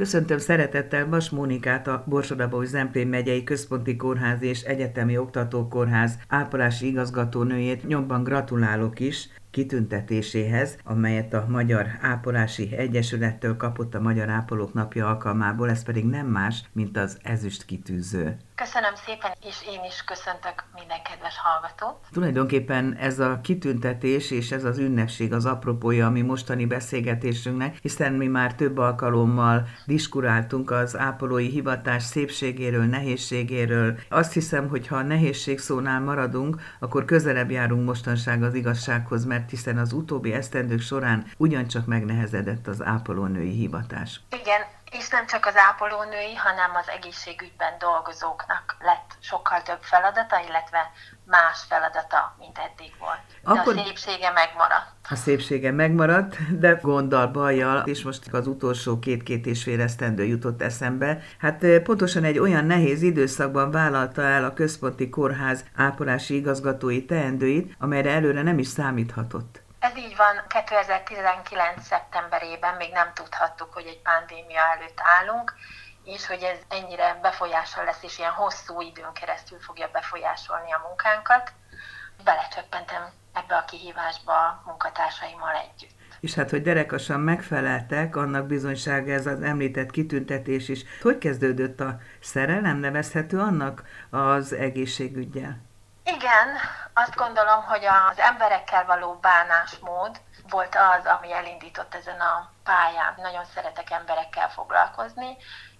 Köszöntöm szeretettel Vas Mónikát, a Borsodabói Zemplén megyei Központi Kórház és Egyetemi Oktatókórház ápolási igazgatónőjét. Nyomban gratulálok is kitüntetéséhez, amelyet a Magyar Ápolási Egyesülettől kapott a Magyar Ápolók Napja alkalmából, ez pedig nem más, mint az ezüst kitűző. Köszönöm szépen, és én is köszöntök minden kedves hallgatót. Tulajdonképpen ez a kitüntetés és ez az ünnepség az apropója a mi mostani beszélgetésünknek, hiszen mi már több alkalommal diskuráltunk az ápolói hivatás szépségéről, nehézségéről. Azt hiszem, hogy ha a nehézség szónál maradunk, akkor közelebb járunk mostanság az igazsághoz, mert hiszen az utóbbi esztendők során ugyancsak megnehezedett az ápolónői hivatás. Igen, és nem csak az ápolónői, hanem az egészségügyben dolgozóknak lett sokkal több feladata, illetve más feladata, mint eddig volt. De Akkor a szépsége megmaradt. A szépsége megmaradt, de gonddal, bajjal, és most az utolsó két-két és fél esztendő jutott eszembe. Hát eh, pontosan egy olyan nehéz időszakban vállalta el a központi kórház ápolási igazgatói teendőit, amelyre előre nem is számíthatott. Ez így van, 2019. szeptemberében még nem tudhattuk, hogy egy pandémia előtt állunk, és hogy ez ennyire befolyással lesz, és ilyen hosszú időn keresztül fogja befolyásolni a munkánkat. Belecsöppentem ebbe a kihívásba a munkatársaimmal együtt. És hát, hogy derekasan megfeleltek, annak bizonysága ez az említett kitüntetés is. Hogy kezdődött a szerelem, nevezhető annak az egészségügyel? Igen, azt gondolom, hogy az emberekkel való bánásmód volt az, ami elindított ezen a pályán. Nagyon szeretek emberekkel foglalkozni.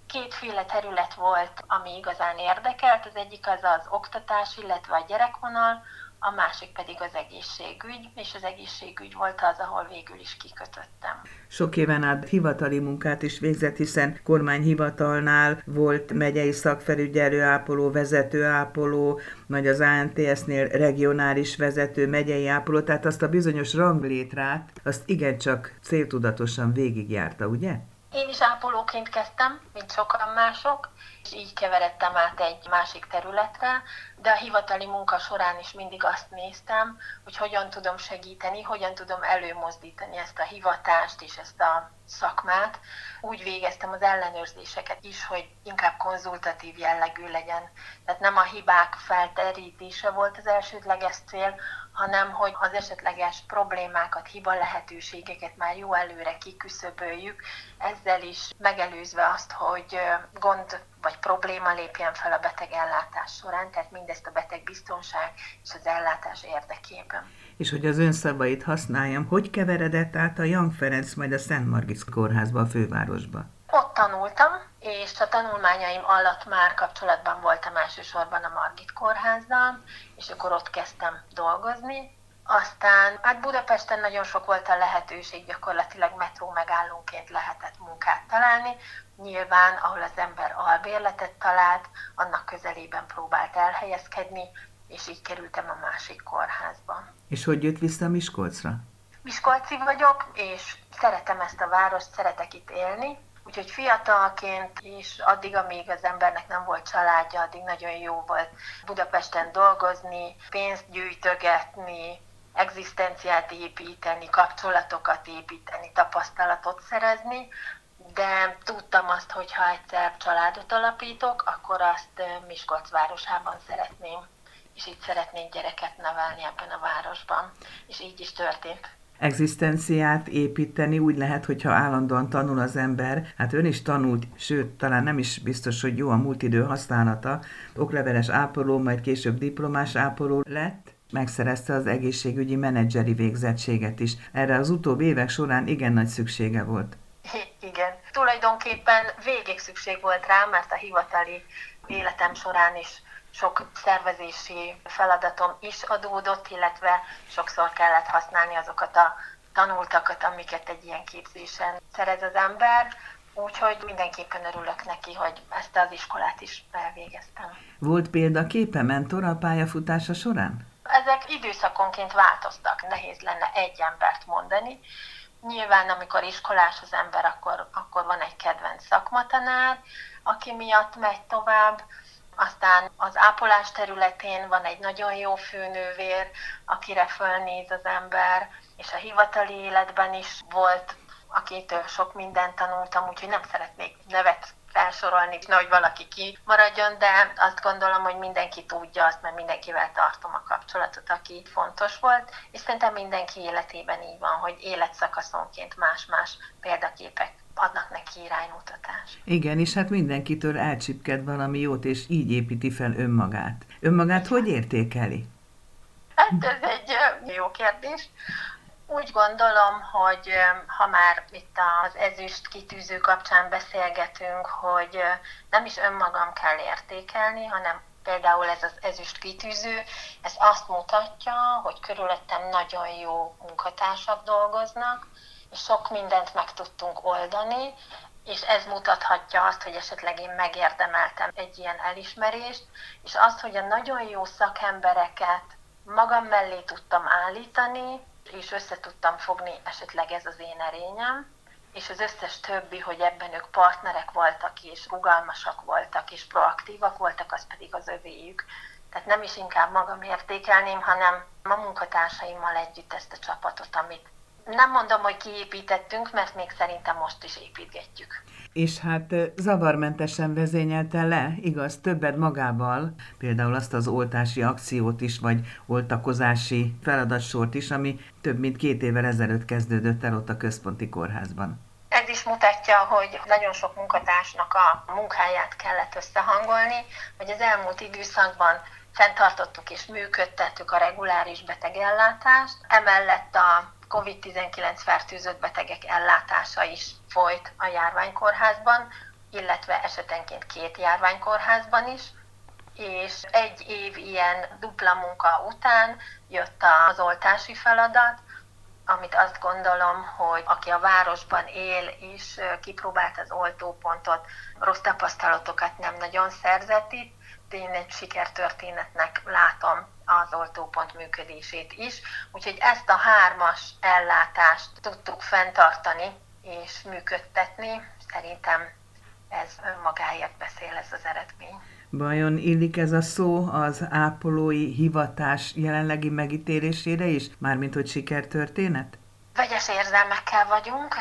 Kétféle terület volt, ami igazán érdekelt. Az egyik az az oktatás, illetve a gyerekvonal, a másik pedig az egészségügy, és az egészségügy volt az, ahol végül is kikötöttem. Sok éven át hivatali munkát is végzett, hiszen kormányhivatalnál volt megyei szakfelügyelő ápoló, vezető ápoló, vagy az ANTS-nél regionális vezető, megyei ápoló, tehát azt a bizonyos ranglétrát, azt igencsak céltudatosan végigjárta, ugye? Én is ápolóként kezdtem, mint sokan mások, és így keveredtem át egy másik területre, de a hivatali munka során is mindig azt néztem, hogy hogyan tudom segíteni, hogyan tudom előmozdítani ezt a hivatást és ezt a szakmát. Úgy végeztem az ellenőrzéseket is, hogy inkább konzultatív jellegű legyen. Tehát nem a hibák felterítése volt az elsődleges cél, hanem hogy az esetleges problémákat, hiba lehetőségeket már jó előre kiküszöböljük, ezzel is megelőzve azt, hogy gond vagy probléma lépjen fel a beteg ellátás során, tehát mindezt a beteg biztonság és az ellátás érdekében. És hogy az ön szavait használjam, hogy keveredett át a Jan Ferenc majd a Szent Margit kórházba, a fővárosba? Ott tanultam, és a tanulmányaim alatt már kapcsolatban voltam elsősorban a Margit kórházzal, és akkor ott kezdtem dolgozni. Aztán hát Budapesten nagyon sok volt a lehetőség, gyakorlatilag metró megállónként lehetett munkát találni. Nyilván, ahol az ember albérletet talált, annak közelében próbált elhelyezkedni, és így kerültem a másik kórházba. És hogy jött vissza Miskolcra? Miskolci vagyok, és szeretem ezt a várost, szeretek itt élni, Úgyhogy fiatalként és addig, amíg az embernek nem volt családja, addig nagyon jó volt Budapesten dolgozni, pénzt gyűjtögetni, egzisztenciát építeni, kapcsolatokat építeni, tapasztalatot szerezni, de tudtam azt, hogy ha egyszer családot alapítok, akkor azt Miskolc városában szeretném, és itt szeretnék gyereket nevelni ebben a városban, és így is történt egzisztenciát építeni úgy lehet, hogyha állandóan tanul az ember. Hát ön is tanult, sőt, talán nem is biztos, hogy jó a múlt idő használata. Okleveles ápoló, majd később diplomás ápoló lett megszerezte az egészségügyi menedzseri végzettséget is. Erre az utóbbi évek során igen nagy szüksége volt. Igen. Tulajdonképpen végig szükség volt rá, mert a hivatali életem során is sok szervezési feladatom is adódott, illetve sokszor kellett használni azokat a tanultakat, amiket egy ilyen képzésen szerez az ember. Úgyhogy mindenképpen örülök neki, hogy ezt az iskolát is elvégeztem. Volt példaképe mentor a pályafutása során? Ezek időszakonként változtak, nehéz lenne egy embert mondani. Nyilván, amikor iskolás az ember, akkor, akkor van egy kedvenc szakmatanár, aki miatt megy tovább aztán az ápolás területén van egy nagyon jó főnővér, akire fölnéz az ember, és a hivatali életben is volt akitől sok mindent tanultam, úgyhogy nem szeretnék nevet felsorolni, nehogy valaki ki maradjon, de azt gondolom, hogy mindenki tudja azt, mert mindenkivel tartom a kapcsolatot, aki fontos volt, és szerintem mindenki életében így van, hogy életszakaszonként más-más példaképek adnak neki iránymutatást. Igen, és hát mindenkitől elcsipked valami jót, és így építi fel önmagát. Önmagát hogy értékeli? Hát ez egy jó kérdés. Úgy gondolom, hogy ha már itt az ezüst kitűző kapcsán beszélgetünk, hogy nem is önmagam kell értékelni, hanem például ez az ezüst kitűző, ez azt mutatja, hogy körülöttem nagyon jó munkatársak dolgoznak, és sok mindent meg tudtunk oldani, és ez mutathatja azt, hogy esetleg én megérdemeltem egy ilyen elismerést, és azt, hogy a nagyon jó szakembereket magam mellé tudtam állítani, és össze tudtam fogni, esetleg ez az én erényem, és az összes többi, hogy ebben ők partnerek voltak, és rugalmasak voltak, és proaktívak voltak, az pedig az övéjük. Tehát nem is inkább magam értékelném, hanem a munkatársaimmal együtt ezt a csapatot, amit nem mondom, hogy kiépítettünk, mert még szerintem most is építgetjük. És hát zavarmentesen vezényelte le, igaz, többet magával, például azt az oltási akciót is, vagy oltakozási feladatsort is, ami több mint két évvel ezelőtt kezdődött el ott a központi kórházban. Ez is mutatja, hogy nagyon sok munkatársnak a munkáját kellett összehangolni, hogy az elmúlt időszakban fenntartottuk és működtettük a reguláris betegellátást, emellett a COVID-19 fertőzött betegek ellátása is folyt a járványkórházban, illetve esetenként két járványkórházban is, és egy év ilyen dupla munka után jött az oltási feladat, amit azt gondolom, hogy aki a városban él és kipróbált az oltópontot, rossz tapasztalatokat nem nagyon szerzett itt, én egy sikertörténetnek látom az oltópont működését is. Úgyhogy ezt a hármas ellátást tudtuk fenntartani és működtetni. Szerintem ez önmagáért beszél ez az eredmény. Vajon illik ez a szó az ápolói hivatás jelenlegi megítélésére is, mármint hogy sikertörténet? Vegyes érzelmekkel vagyunk.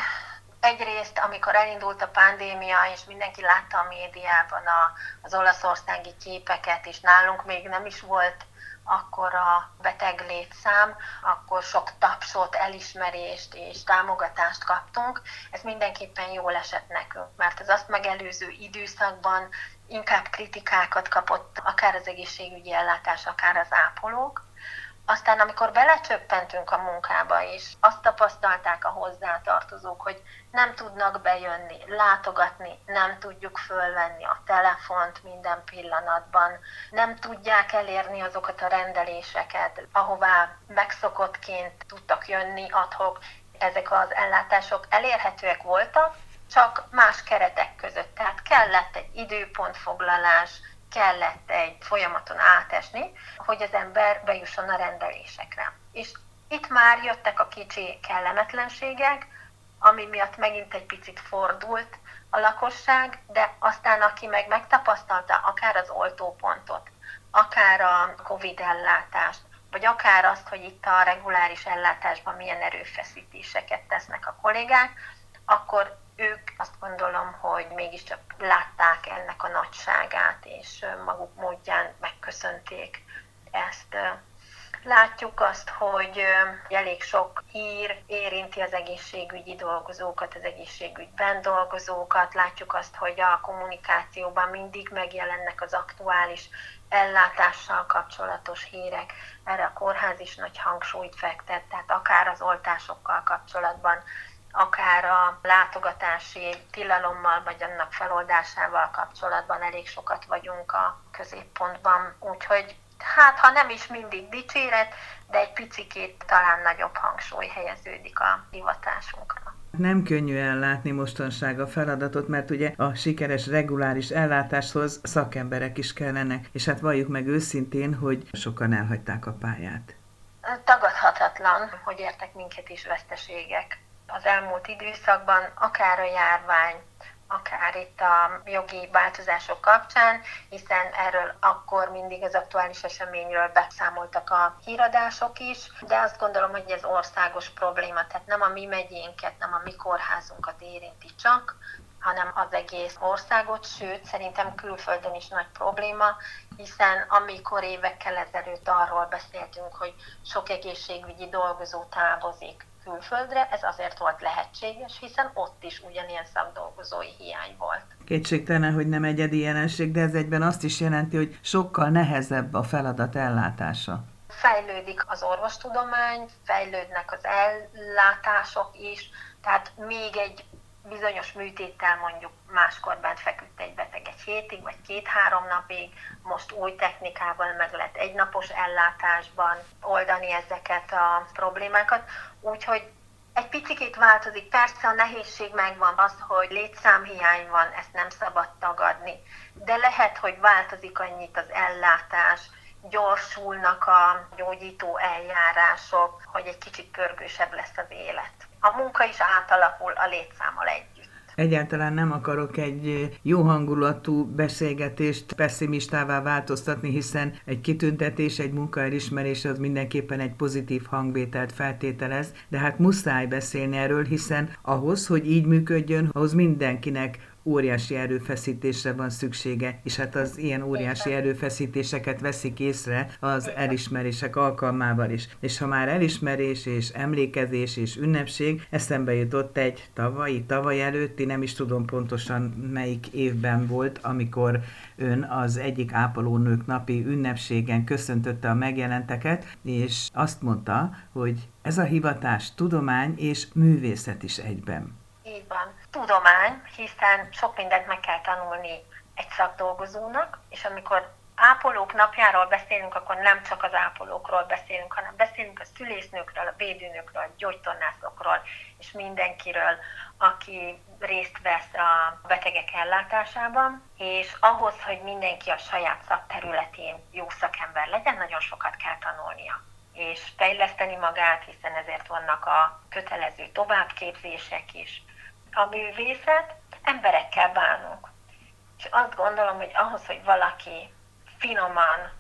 Egyrészt, amikor elindult a pandémia, és mindenki látta a médiában a, az olaszországi képeket, és nálunk még nem is volt akkor a beteg létszám, akkor sok tapsot, elismerést és támogatást kaptunk. Ez mindenképpen jól esett nekünk, mert az azt megelőző időszakban inkább kritikákat kapott akár az egészségügyi ellátás, akár az ápolók. Aztán, amikor belecsöppentünk a munkába, és azt tapasztalták a hozzátartozók, hogy nem tudnak bejönni, látogatni, nem tudjuk fölvenni a telefont minden pillanatban, nem tudják elérni azokat a rendeléseket, ahová megszokottként tudtak jönni adhok, ezek az ellátások elérhetőek voltak, csak más keretek között. Tehát kellett egy időpontfoglalás, kellett egy folyamaton átesni, hogy az ember bejusson a rendelésekre. És itt már jöttek a kicsi kellemetlenségek, ami miatt megint egy picit fordult a lakosság, de aztán aki meg megtapasztalta akár az oltópontot, akár a COVID ellátást, vagy akár azt, hogy itt a reguláris ellátásban milyen erőfeszítéseket tesznek a kollégák, akkor ők azt gondolom, hogy mégiscsak látták ennek a nagyságát, és maguk módján megköszönték ezt. Látjuk azt, hogy elég sok hír érinti az egészségügyi dolgozókat, az egészségügyben dolgozókat. Látjuk azt, hogy a kommunikációban mindig megjelennek az aktuális ellátással kapcsolatos hírek. Erre a kórház is nagy hangsúlyt fektet, tehát akár az oltásokkal kapcsolatban, akár a látogatási tilalommal vagy annak feloldásával kapcsolatban elég sokat vagyunk a középpontban. Úgyhogy hát ha nem is mindig dicséret, de egy picikét talán nagyobb hangsúly helyeződik a hivatásunkra. Nem könnyű ellátni mostanság a feladatot, mert ugye a sikeres reguláris ellátáshoz szakemberek is kellenek, és hát valljuk meg őszintén, hogy sokan elhagyták a pályát. Tagadhatatlan, hogy értek minket is veszteségek az elmúlt időszakban, akár a járvány, akár itt a jogi változások kapcsán, hiszen erről akkor mindig az aktuális eseményről beszámoltak a híradások is, de azt gondolom, hogy ez országos probléma, tehát nem a mi megyénket, nem a mi kórházunkat érinti csak, hanem az egész országot, sőt szerintem külföldön is nagy probléma, hiszen amikor évekkel ezelőtt arról beszéltünk, hogy sok egészségügyi dolgozó távozik külföldre, ez azért volt lehetséges, hiszen ott is ugyanilyen szakdolgozói hiány volt. Kétségtelen, hogy nem egyedi jelenség, de ez egyben azt is jelenti, hogy sokkal nehezebb a feladat ellátása. Fejlődik az orvostudomány, fejlődnek az ellátások is, tehát még egy bizonyos műtéttel mondjuk máskor bent feküdt egy beteg egy hétig, vagy két-három napig, most új technikával meg lehet egynapos ellátásban oldani ezeket a problémákat, úgyhogy egy picit változik. Persze a nehézség megvan az, hogy létszámhiány van, ezt nem szabad tagadni, de lehet, hogy változik annyit az ellátás, gyorsulnak a gyógyító eljárások, hogy egy kicsit pörgősebb lesz az élet. A munka is átalakul a létszámmal együtt. Egyáltalán nem akarok egy jó hangulatú beszélgetést pessimistává változtatni, hiszen egy kitüntetés, egy munkaelismerés az mindenképpen egy pozitív hangvételt feltételez, de hát muszáj beszélni erről, hiszen ahhoz, hogy így működjön, ahhoz mindenkinek óriási erőfeszítésre van szüksége, és hát az ilyen óriási erőfeszítéseket veszik észre az elismerések alkalmával is. És ha már elismerés és emlékezés és ünnepség, eszembe jutott egy tavalyi, tavaly előtti, nem is tudom pontosan melyik évben volt, amikor ön az egyik ápolónők napi ünnepségen köszöntötte a megjelenteket, és azt mondta, hogy ez a hivatás tudomány és művészet is egyben. Így van tudomány, hiszen sok mindent meg kell tanulni egy szakdolgozónak, és amikor ápolók napjáról beszélünk, akkor nem csak az ápolókról beszélünk, hanem beszélünk a szülésznőkről, a védőnőkről, a gyógytornászokról, és mindenkiről, aki részt vesz a betegek ellátásában, és ahhoz, hogy mindenki a saját szakterületén jó szakember legyen, nagyon sokat kell tanulnia és fejleszteni magát, hiszen ezért vannak a kötelező továbbképzések is, a művészet, emberekkel bánunk. És azt gondolom, hogy ahhoz, hogy valaki finoman,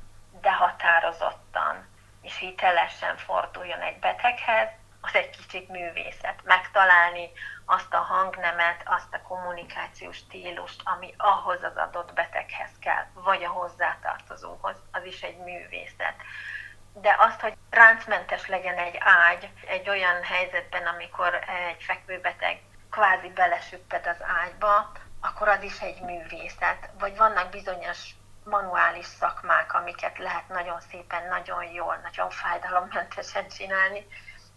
de határozottan és hitelesen forduljon egy beteghez, az egy kicsit művészet. Megtalálni azt a hangnemet, azt a kommunikációs stílust, ami ahhoz az adott beteghez kell, vagy a hozzátartozóhoz, az is egy művészet. De azt, hogy ráncmentes legyen egy ágy egy olyan helyzetben, amikor egy fekvőbeteg kvázi belesüpped az ágyba, akkor az is egy művészet. Vagy vannak bizonyos manuális szakmák, amiket lehet nagyon szépen, nagyon jól, nagyon fájdalommentesen csinálni,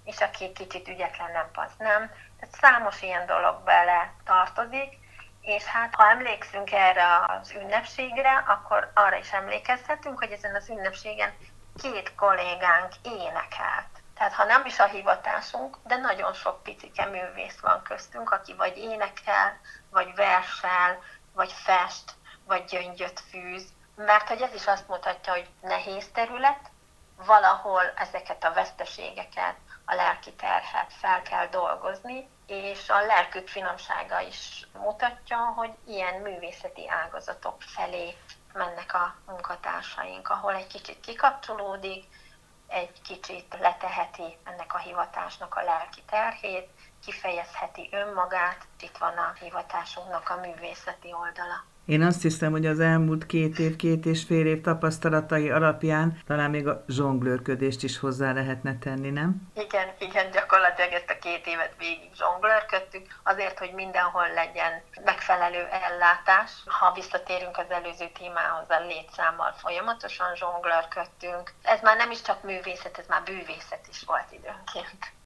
és aki kicsit ügyetlen, nem az nem. Tehát számos ilyen dolog bele tartozik, és hát ha emlékszünk erre az ünnepségre, akkor arra is emlékezhetünk, hogy ezen az ünnepségen két kollégánk énekelt. Tehát ha nem is a hivatásunk, de nagyon sok picike művész van köztünk, aki vagy énekel, vagy versel, vagy fest, vagy gyöngyöt fűz, mert hogy ez is azt mutatja, hogy nehéz terület, valahol ezeket a veszteségeket, a lelki terhet fel kell dolgozni, és a lelkük finomsága is mutatja, hogy ilyen művészeti ágazatok felé mennek a munkatársaink, ahol egy kicsit kikapcsolódik, egy kicsit leteheti ennek a hivatásnak a lelki terhét, kifejezheti önmagát, itt van a hivatásunknak a művészeti oldala. Én azt hiszem, hogy az elmúlt két év, két és fél év tapasztalatai alapján talán még a zsonglőrködést is hozzá lehetne tenni, nem? Igen, igen, gyakorlatilag ezt a két évet végig zsonglőrködtük, azért, hogy mindenhol legyen megfelelő ellátás. Ha visszatérünk az előző témához, a létszámmal folyamatosan zsonglőrködtünk. Ez már nem is csak művészet, ez már bűvészet is volt időnként.